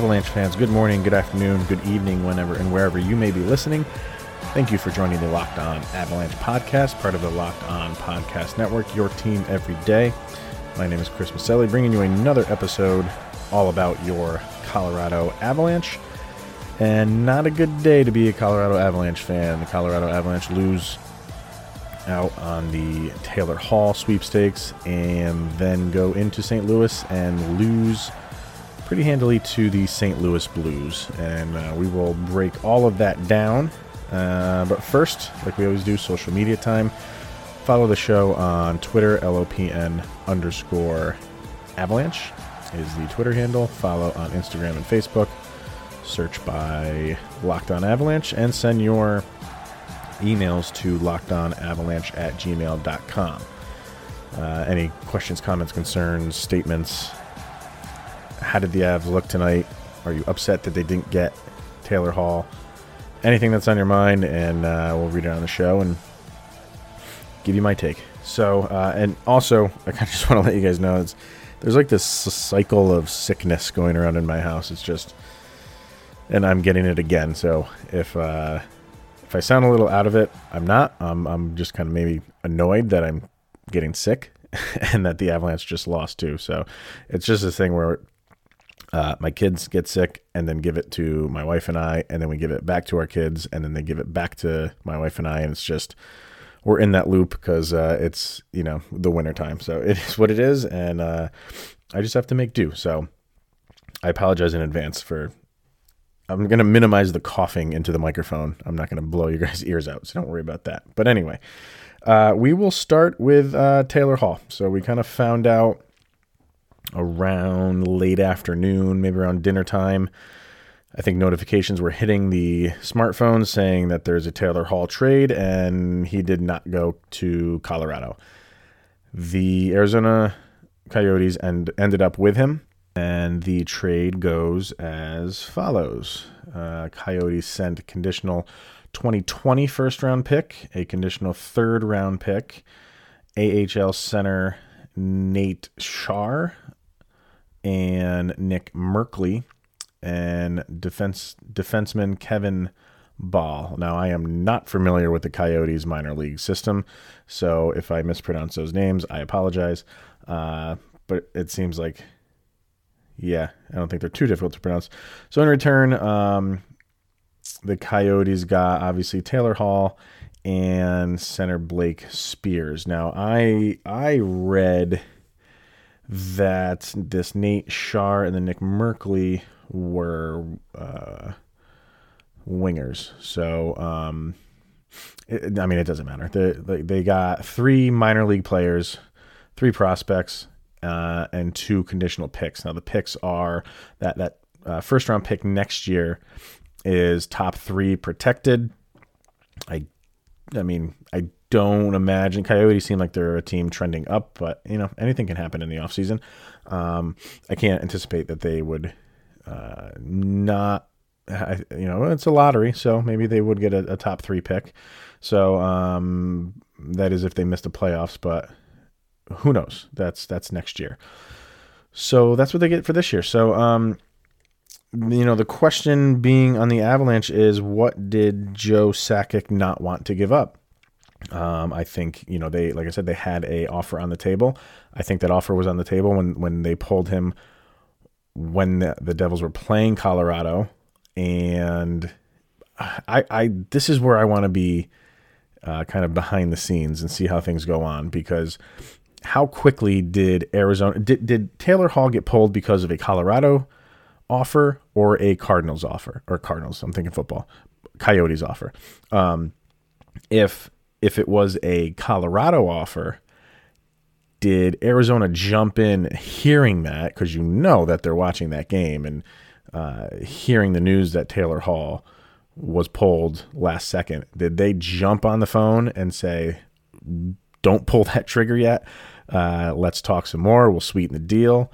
Avalanche fans, good morning, good afternoon, good evening, whenever and wherever you may be listening. Thank you for joining the Locked On Avalanche podcast, part of the Locked On Podcast Network, your team every day. My name is Chris Maselli, bringing you another episode all about your Colorado Avalanche. And not a good day to be a Colorado Avalanche fan. The Colorado Avalanche lose out on the Taylor Hall sweepstakes and then go into St. Louis and lose pretty handily to the St. Louis Blues. And uh, we will break all of that down. Uh, but first, like we always do, social media time. Follow the show on Twitter, LOPN underscore avalanche is the Twitter handle. Follow on Instagram and Facebook. Search by Locked On Avalanche and send your emails to lockedonavalanche at gmail.com. Uh, any questions, comments, concerns, statements, how did the Avs look tonight? Are you upset that they didn't get Taylor Hall? Anything that's on your mind, and uh, we'll read it on the show and give you my take. So, uh, and also, I kind of just want to let you guys know it's there's like this cycle of sickness going around in my house. It's just, and I'm getting it again. So if uh, if I sound a little out of it, I'm not. I'm I'm just kind of maybe annoyed that I'm getting sick and that the Avalanche just lost too. So it's just this thing where uh, my kids get sick and then give it to my wife and I, and then we give it back to our kids, and then they give it back to my wife and I, and it's just we're in that loop because uh, it's you know the winter time, so it is what it is, and uh, I just have to make do. So I apologize in advance for. I'm gonna minimize the coughing into the microphone. I'm not gonna blow you guys' ears out, so don't worry about that. But anyway, uh, we will start with uh, Taylor Hall. So we kind of found out around late afternoon, maybe around dinner time. I think notifications were hitting the smartphones saying that there's a Taylor Hall trade and he did not go to Colorado. The Arizona Coyotes end, ended up with him, and the trade goes as follows uh, Coyotes sent conditional 2020 first round pick, a conditional third round pick, AHL center Nate Schnarr, and Nick Merkley and defense defenseman Kevin Bahl. Now I am not familiar with the Coyotes minor league system, so if I mispronounce those names, I apologize. Uh, but it seems like, yeah, I don't think they're too difficult to pronounce. So in return, um, the Coyotes got obviously Taylor Hall and center Blake Speers. Now I I read that this Nate Schnarr and the Nick Merkley were uh, wingers. So, um, it, I mean, it doesn't matter. They, they got three minor league players, three prospects, uh, and two conditional picks. Now, the picks are that that uh, first round pick next year is top three protected. I, I mean, I don't imagine Coyotes seem like they're a team trending up, but you know anything can happen in the offseason. Um, I can't anticipate that they would uh, not. You know, it's a lottery, so maybe they would get a, a top three pick. So um, that is if they missed the playoffs, but who knows? That's that's next year. So that's what they get for this year. So um, you know, the question being on the Avalanche is what did Joe Sakic not want to give up? Um, I think you know they, like I said, they had a offer on the table. I think that offer was on the table when when they pulled him when the, the Devils were playing Colorado, and I, I this is where I want to be uh, kind of behind the scenes and see how things go on because how quickly did Arizona did, did Taylor Hall get pulled because of a Colorado offer or a Cardinals offer or Cardinals? I'm thinking football, Coyotes offer. Um, if if it was a Colorado offer, did Arizona jump in hearing that because you know that they're watching that game and uh, hearing the news that Taylor Hall was pulled last second? Did they jump on the phone and say, "Don't pull that trigger yet. Uh, let's talk some more. We'll sweeten the deal."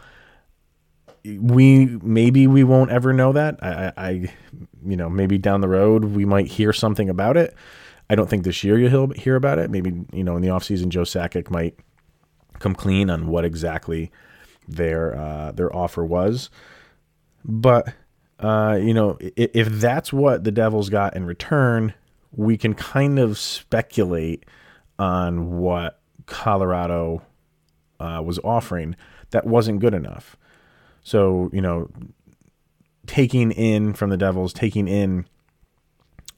We maybe we won't ever know that. I, I, you know, maybe down the road we might hear something about it. I don't think this year you'll hear about it. Maybe, you know, in the offseason, Joe Sakic might come clean on what exactly their uh, their offer was. But uh, you know, if, if that's what the Devils got in return, we can kind of speculate on what Colorado uh, was offering that wasn't good enough. So, you know, taking in from the Devils, taking in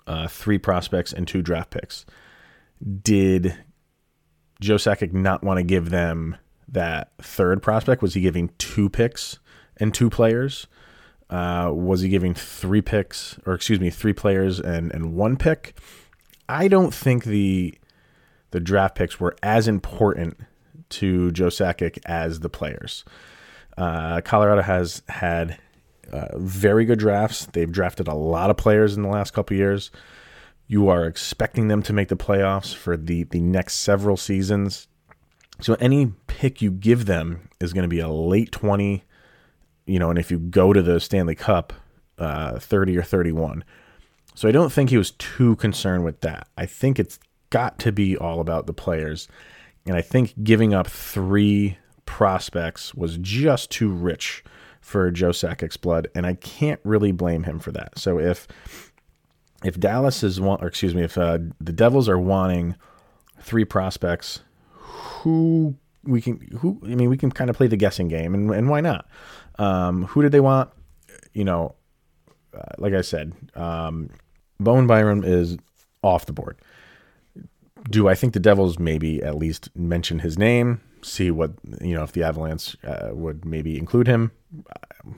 uh, three prospects and two draft picks, did Joe Sakic not want to give them that third prospect? Was he giving two picks and two players? Uh, was he giving three picks, or excuse me, three players and, and one pick? I don't think the the draft picks were as important to Joe Sakic as the players. Uh, Colorado has had uh, very good drafts. They've drafted a lot of players in the last couple years. You are expecting them to make the playoffs for the the next several seasons. So any pick you give them is going to be a late 20, you know, and if you go to the Stanley Cup, uh, 30 or 31. So I don't think he was too concerned with that. I think it's got to be all about the players. And I think giving up three prospects was just too rich for Joe Sakic's blood, and I can't really blame him for that. So if if Dallas is want, or excuse me, if uh, the Devils are wanting three prospects, who we can who I mean we can kind of play the guessing game, and and why not? Um, who did they want? You know, uh, like I said, um, Bowen Byram is off the board. Do I think the Devils maybe at least mention his name, see what you know if the Avalanche uh, would maybe include him?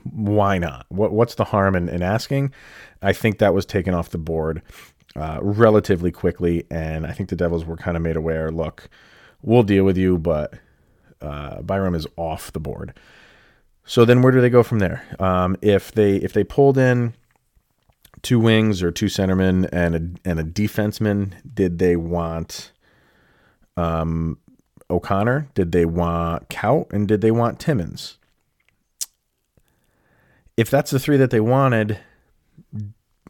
Why not? What what's the harm in, in asking? I think that was taken off the board uh, relatively quickly, and I think the Devils were kind of made aware. Look, we'll deal with you, but uh, Byram is off the board. So then, where do they go from there? Um, if they if they pulled in two wings or two centermen and a and a defenseman, did they want um, O'Connor? Did they want Kaut? And did they want Timmins? If that's the three that they wanted,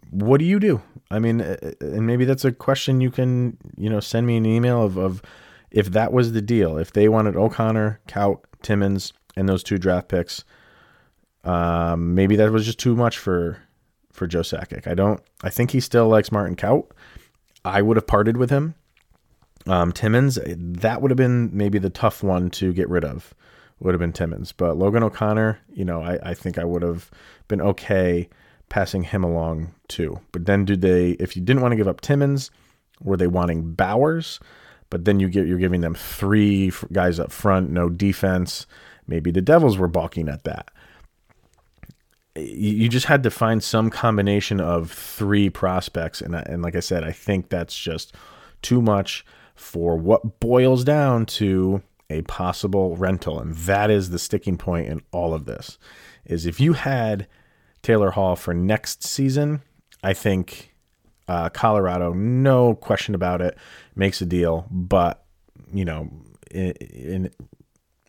what do you do? I mean, and maybe that's a question you can, you know, send me an email of, of if that was the deal. If they wanted O'Connor, Kaut, Timmins, and those two draft picks, um, maybe that was just too much for for Joe Sakic. I don't. I think he still likes Martin Kaut. I would have parted with him. Um, Timmins, that would have been maybe the tough one to get rid of. Would have been Timmins. but Logan O'Connor, you know, I, I think I would have been okay passing him along too. But then, did they? If you didn't want to give up Timmins, were they wanting Bowers? But then you get you're giving them three guys up front, no defense. Maybe the Devils were balking at that you just had to find some combination of three prospects and and like I said I think that's just too much for what boils down to a possible rental and that is the sticking point in all of this is if you had Taylor Hall for next season I think uh, Colorado no question about it makes a deal but you know in, in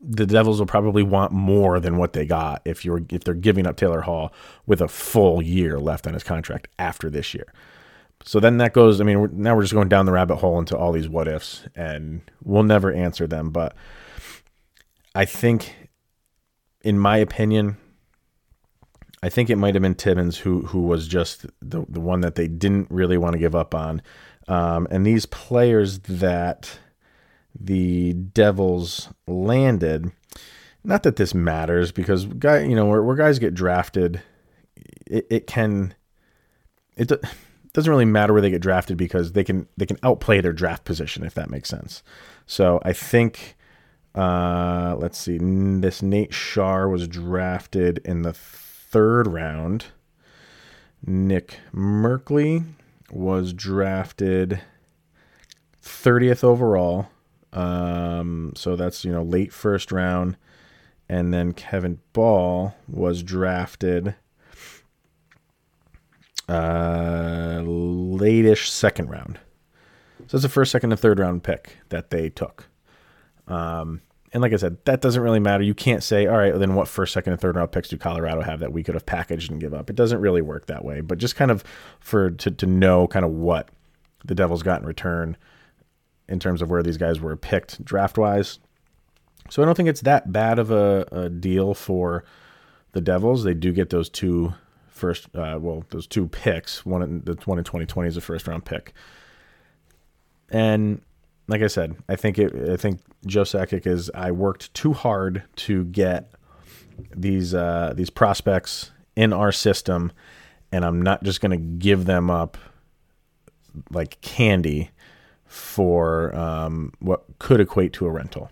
the Devils will probably want more than what they got if you're if they're giving up Taylor Hall with a full year left on his contract after this year. So then that goes. I mean, we're, now we're just going down the rabbit hole into all these what ifs, and we'll never answer them. But I think, in my opinion, I think it might have been Timmins who who was just the the one that they didn't really want to give up on, um, and these players that the Devils landed. Not that this matters because guy, you know, where, where guys get drafted, it, it can it doesn't really matter where they get drafted because they can they can outplay their draft position if that makes sense. So I think uh, let's see, this Nate Schnarr was drafted in the third round. Nick Merkley was drafted 30th overall. Um, so that's, you know, late first round. And then Kevin Bahl was drafted uh, late-ish second round. So it's the first, second, and third round pick that they took. Um, and like I said, that doesn't really matter. You can't say, all right, then what first, second, and third round picks do Colorado have that we could have packaged and give up? It doesn't really work that way. But just kind of for to, to know kind of what the Devils got in return in terms of where these guys were picked draft wise. So I don't think it's that bad of a, a deal for the Devils. They do get those two first, uh, well, those two picks. One in, the one in 2020 is a first round pick, and like I said, I think it. I think Joe Sakic is. I worked too hard to get these uh, these prospects in our system, and I'm not just going to give them up like candy for um, what could equate to a rental.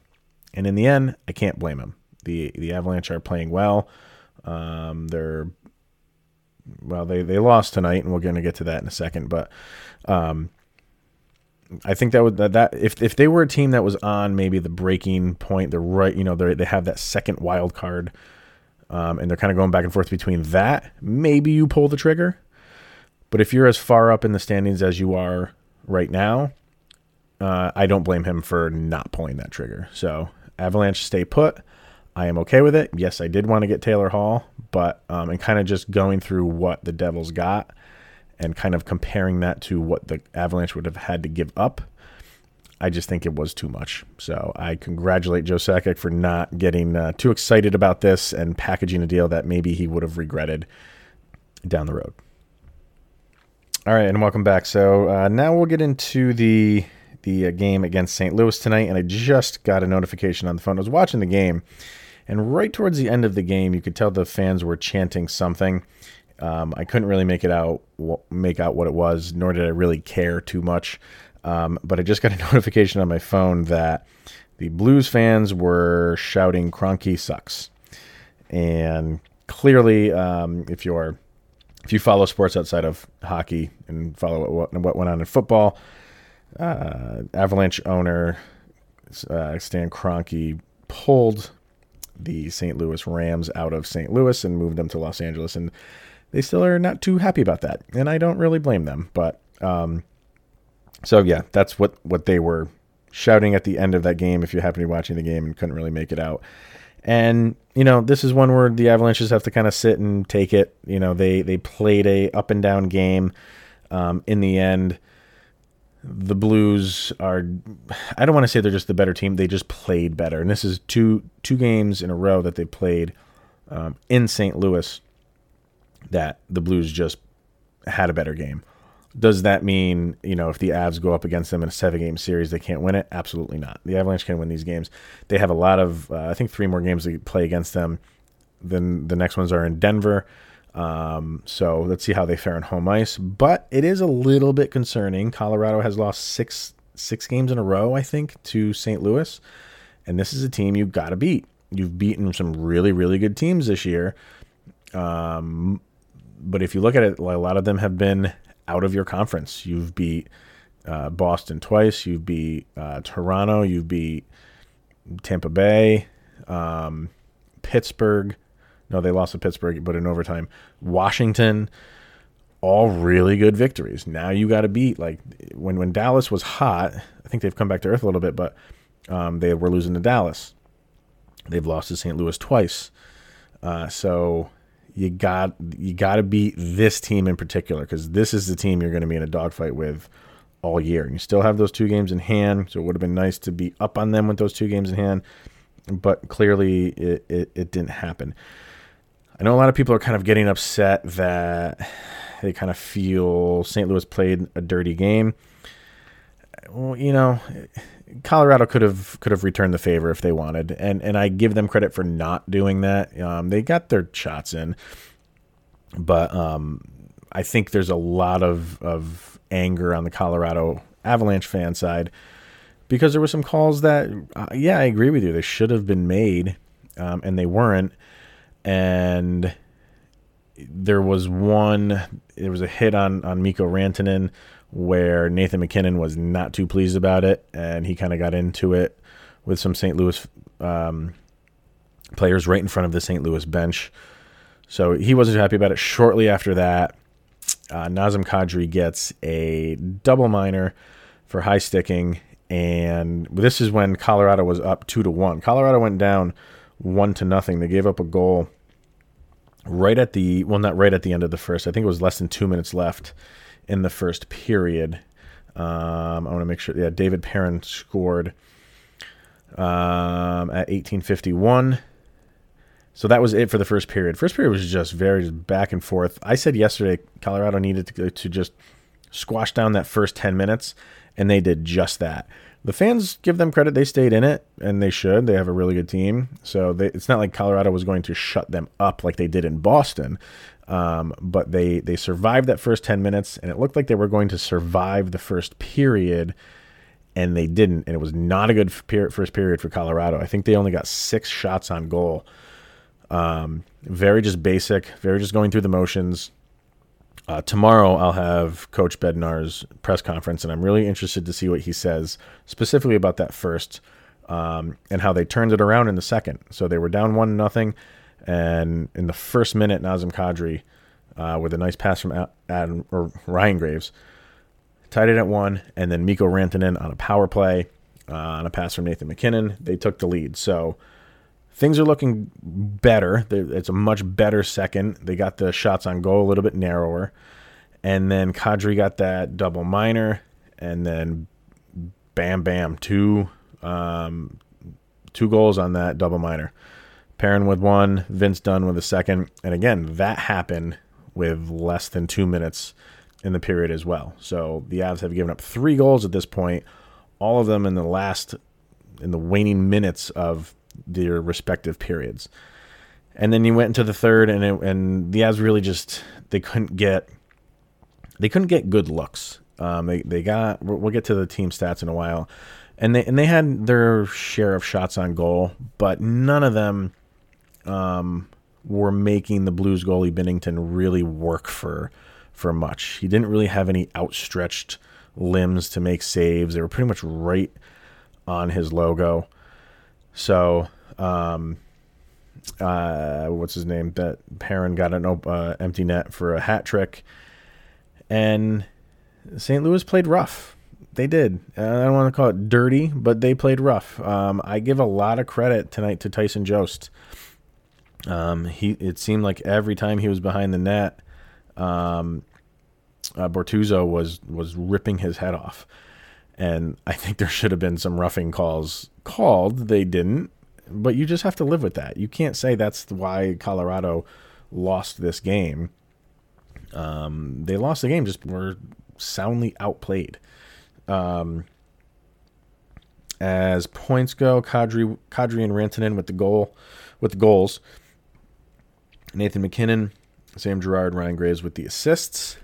And in the end, I can't blame him. the The Avalanche are playing well. Um, they're well, they they lost tonight, and we're going to get to that in a second. But um, I think that would that, that if if they were a team that was on maybe the breaking point, the right, you know, they they have that second wild card, um, and they're kind of going back and forth between that. Maybe you pull the trigger, but if you're as far up in the standings as you are right now, uh, I don't blame him for not pulling that trigger. So Avalanche stay put. I am okay with it. Yes, I did want to get Taylor Hall, but um, and kind of just going through what the Devils got and kind of comparing that to what the Avalanche would have had to give up, I just think it was too much. So I congratulate Joe Sakic for not getting uh, too excited about this and packaging a deal that maybe he would have regretted down the road. All right, and welcome back. So uh, now we'll get into the the uh, game against St. Louis tonight, and I just got a notification on the phone. I was watching the game, and right towards the end of the game, you could tell the fans were chanting something. Um, I couldn't really make it out, make out what it was, nor did I really care too much. Um, but I just got a notification on my phone that the Blues fans were shouting "Kroenke sucks," and clearly, um, if you're if you follow sports outside of hockey and follow what, what went on in football, uh, Avalanche owner uh, Stan Kroenke pulled the St. Louis Rams out of St. Louis and moved them to Los Angeles, and they still are not too happy about that, and I don't really blame them. But um, so yeah, that's what what they were shouting at the end of that game. If you happen to be watching the game and couldn't really make it out, and you know this is one where the Avalanches have to kind of sit and take it. You know they they played a up and down game. Um, in the end, the Blues are I don't want to say they're just the better team. They just played better, and this is two two games in a row that they played um, in St. Louis that the Blues just had a better game. Does that mean, you know, if the Avs go up against them in a seven game series, they can't win it? Absolutely not. The Avalanche can win these games. They have a lot of, uh, I think, three more games to play against them. Then the next ones are in Denver. Um, so let's see how they fare on home ice. But it is a little bit concerning. Colorado has lost six six games in a row, I think, to St. Louis. And this is a team you've got to beat. You've beaten some really, really good teams this year. Um, but if you look at it, a lot of them have been out of your conference. You've beat uh, Boston twice. You've beat uh, Toronto. You've beat Tampa Bay, um, Pittsburgh. No, they lost to Pittsburgh, but in overtime. Washington. All really good victories. Now you got to beat like when when Dallas was hot. I think they've come back to earth a little bit, but um, they were losing to Dallas. They've lost to St. Louis twice. Uh, so you got you got to beat this team in particular because this is the team you're going to be in a dogfight with all year. And you still have those two games in hand, so it would have been nice to be up on them with those two games in hand. But clearly, it, it, it didn't happen. I know a lot of people are kind of getting upset that they kind of feel St. Louis played a dirty game. Well, you know, Colorado could have could have returned the favor if they wanted, and and I give them credit for not doing that. Um, they got their shots in, but um, I think there's a lot of of anger on the Colorado Avalanche fan side because there were some calls that, uh, yeah, I agree with you, they should have been made, um, and they weren't, and there was one, there was a hit on on Mikko Rantanen where Nathan MacKinnon was not too pleased about it, and he kind of got into it with some St. Louis um, players right in front of the St. Louis bench. So he wasn't happy about it. Shortly after that, uh, Nazem Kadri gets a double minor for high sticking, and this is when Colorado was up two to one. Colorado went down one to nothing. They gave up a goal right at the well, not right at the end of the first. I think it was less than two minutes left in the first period. Um, I want to make sure. Yeah, David Perron scored um, at 1851. So that was it for the first period. First period was just very back and forth. I said yesterday Colorado needed to, to just squash down that first 10 minutes, and they did just that. The fans give them credit; they stayed in it, and they should. They have a really good team, so they, it's not like Colorado was going to shut them up like they did in Boston. Um, but they they survived that first 10 minutes, and it looked like they were going to survive the first period and they didn't. And it was not a good first period for Colorado. I think they only got six shots on goal. Um, very just basic, very just going through the motions. Uh, tomorrow, I'll have Coach Bednar's press conference, and I'm really interested to see what he says specifically about that first um, and how they turned it around in the second. So they were down one nothing, and in the first minute, Nazem Kadri, uh, with a nice pass from Adam or Ryan Graves, tied it at one, and then Mikko Rantanen on a power play uh, on a pass from Nathan MacKinnon. They took the lead. So things are looking better. It's a much better second. They got the shots on goal a little bit narrower. And then Kadri got that double minor, and then bam, bam, two um, two goals on that double minor. Perron with one, Vince Dunn with a second, and again that happened with less than two minutes in the period as well. So the Avs have given up three goals at this point, all of them in the last in the waning minutes of their respective periods. And then you went into the third, and it, and the Avs really just they couldn't get they couldn't get good looks. Um, they they got we'll get to the team stats in a while, and they and they had their share of shots on goal, but none of them um, were making the Blues goalie Binnington really work for for much. He didn't really have any outstretched limbs to make saves. They were pretty much right on his logo. So, um, uh, what's his name? That Perron got an uh, empty net for a hat trick, and St. Louis played rough. They did. I don't want to call it dirty, but they played rough. Um, I give a lot of credit tonight to Tyson Jost. Um, he it seemed like every time he was behind the net, um, uh, Bortuzzo was was ripping his head off, and I think there should have been some roughing calls called. They didn't, but you just have to live with that. You can't say that's why Colorado lost this game. Um, they lost the game just were soundly outplayed. Um, as points go, Kadri, Kadri and Rantanen with the goal, with the goals. Nathan MacKinnon, Sam Girard, Ryan Graves with the assists.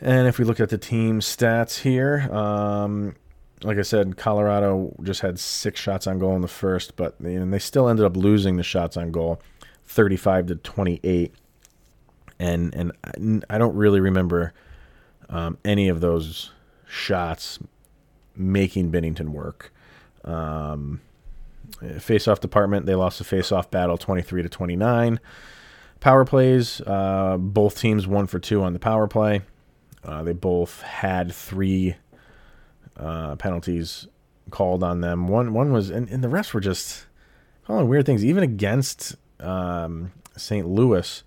And if we look at the team stats here, um, like I said, Colorado just had six shots on goal in the first, but you know, they still ended up losing the shots on goal, 35 to 28. And and I don't really remember um, any of those shots making Binnington work. Um, face-off department, they lost the face-off battle 23 to 29. Power plays, uh, both teams one for two on the power play. Uh, they both had three uh, penalties called on them. One one was, and, and the rest were just calling weird things. Even against um, St. Louis,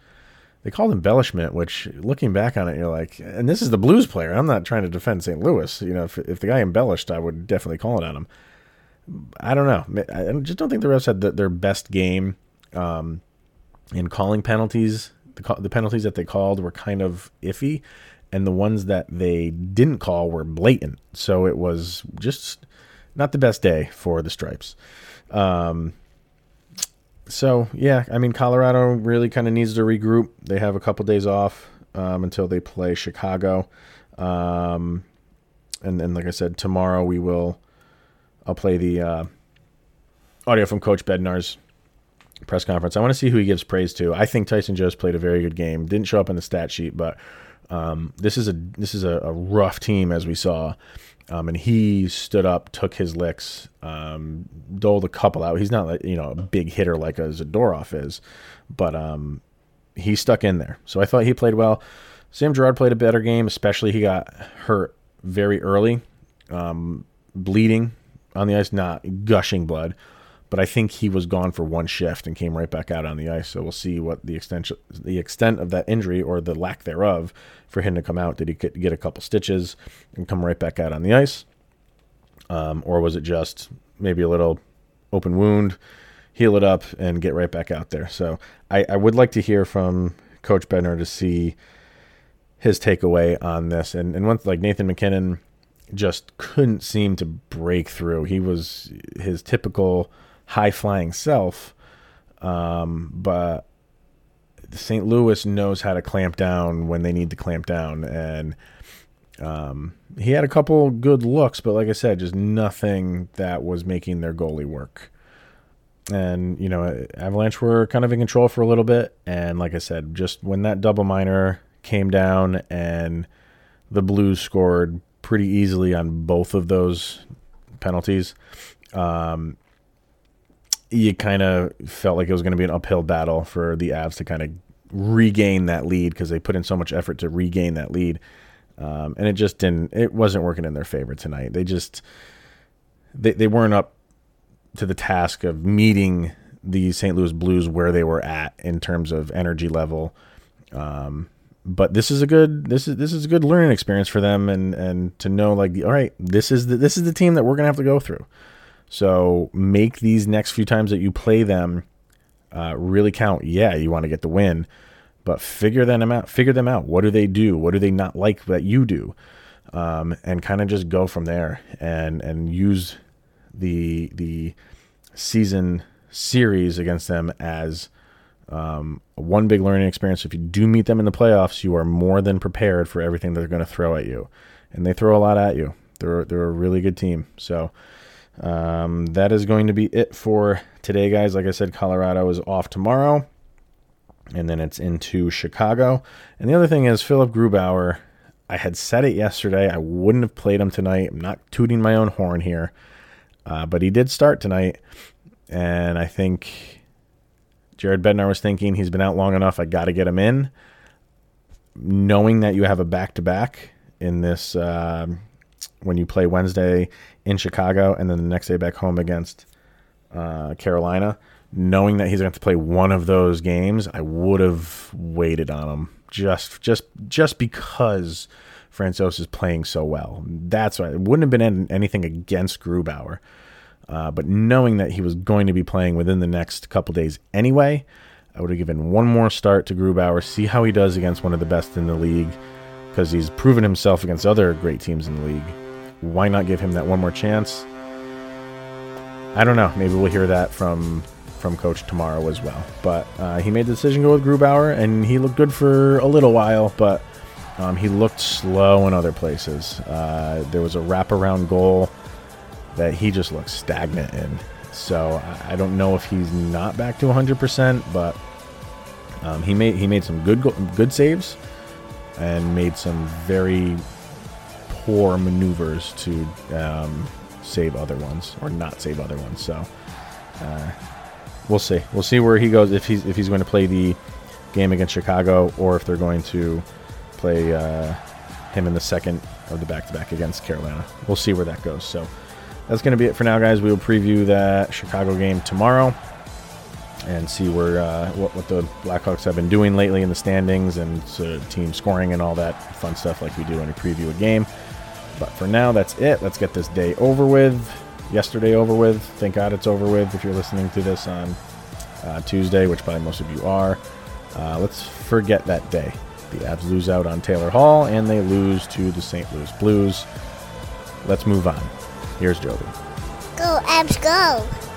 they called embellishment, which looking back on it, you're like, and this is the Blues player. I'm not trying to defend St. Louis. You know, if, if the guy embellished, I would definitely call it on him. I don't know. I just don't think the refs had the, their best game um, in calling penalties. The, the penalties that they called were kind of iffy and the ones that they didn't call were blatant. So it was just not the best day for the Stripes. Um, so yeah, I mean Colorado really kind of needs to regroup. They have a couple days off um, until they play Chicago, um, and then like I said, tomorrow we will. I'll play the uh, audio from Coach Bednar's press conference. I want to see who he gives praise to. I think Tyson Jost played a very good game. Didn't show up in the stat sheet, but um, this is a this is a, a rough team as we saw, um, and he stood up, took his licks, um, doled a couple out. He's not like you know a big hitter like a Zadorov is, but um, he stuck in there. So I thought he played well. Sam Girard played a better game, especially he got hurt very early, um, bleeding on the ice, not gushing blood but I think he was gone for one shift and came right back out on the ice. So we'll see what the extent the extent of that injury or the lack thereof for him to come out. Did he get a couple stitches and come right back out on the ice, um, or was it just maybe a little open wound? heal it up and get right back out there. So I, I would like to hear from Coach Bednar to see his takeaway on this. And and once like Nathan MacKinnon just couldn't seem to break through. He was his typical high flying self, um, but St. Louis knows how to clamp down when they need to clamp down, and um, he had a couple good looks, but like I said, just nothing that was making their goalie work. And you know, Avalanche were kind of in control for a little bit, and like I said, just when that double minor came down and the Blues scored pretty easily on both of those penalties. Um, you kind of felt like it was going to be an uphill battle for the Avs to kind of regain that lead because they put in so much effort to regain that lead. Um, and it just didn't, it wasn't working in their favor tonight. They just, they, they weren't up to the task of meeting the St. Louis Blues where they were at in terms of energy level. Um, but this is a good this is this is a good learning experience for them and and to know like all right this is the this is the team that we're gonna have to go through so make these next few times that you play them uh, really count yeah you want to get the win but figure them out figure them out what do they do what do they not like that you do um, and kind of just go from there and and use the the season series against them as um, one big learning experience. If you do meet them in the playoffs, you are more than prepared for everything they're going to throw at you, and they throw a lot at you. They're they're a really good team. So um, that is going to be it for today, guys. Like I said, Colorado is off tomorrow, and then it's into Chicago. And the other thing is Philip Grubauer. I had said it yesterday. I wouldn't have played him tonight. I'm not tooting my own horn here, uh, but he did start tonight, and I think Jared Bednar was thinking he's been out long enough. I got to get him in. Knowing that you have a back to back in this uh, when you play Wednesday in Chicago and then the next day back home against uh, Carolina, knowing that he's going to have to play one of those games, I would have waited on him just just just because Francouz is playing so well. That's why it wouldn't have been anything against Grubauer. Uh, but knowing that he was going to be playing within the next couple days anyway, I would have given one more start to Grubauer, see how he does against one of the best in the league, because he's proven himself against other great teams in the league. Why not give him that one more chance? I don't know. Maybe we'll hear that from from coach tomorrow as well. But uh, he made the decision to go with Grubauer, and he looked good for a little while, but um, he looked slow in other places. Uh, there was a wraparound goal that he just looks stagnant in. So I don't know if he's not back to 100%, but um, he made he made some good good saves and made some very poor maneuvers to um, save other ones or not save other ones. So uh, we'll see. We'll see where he goes if he's if he's going to play the game against Chicago or if they're going to play uh, him in the second of the back to back against Carolina. We'll see where that goes. So that's going to be it for now, guys. We will preview that Chicago game tomorrow and see where uh, what, what the Blackhawks have been doing lately in the standings and uh, team scoring and all that fun stuff like we do when we preview a game. But for now, that's it. Let's get this day over with. Yesterday over with. Thank God it's over with. If you're listening to this on uh, Tuesday, which probably most of you are, uh, let's forget that day. The Avs lose out on Taylor Hall and they lose to the St. Louis Blues. Let's move on. Here's Joby. Go, Avs, go.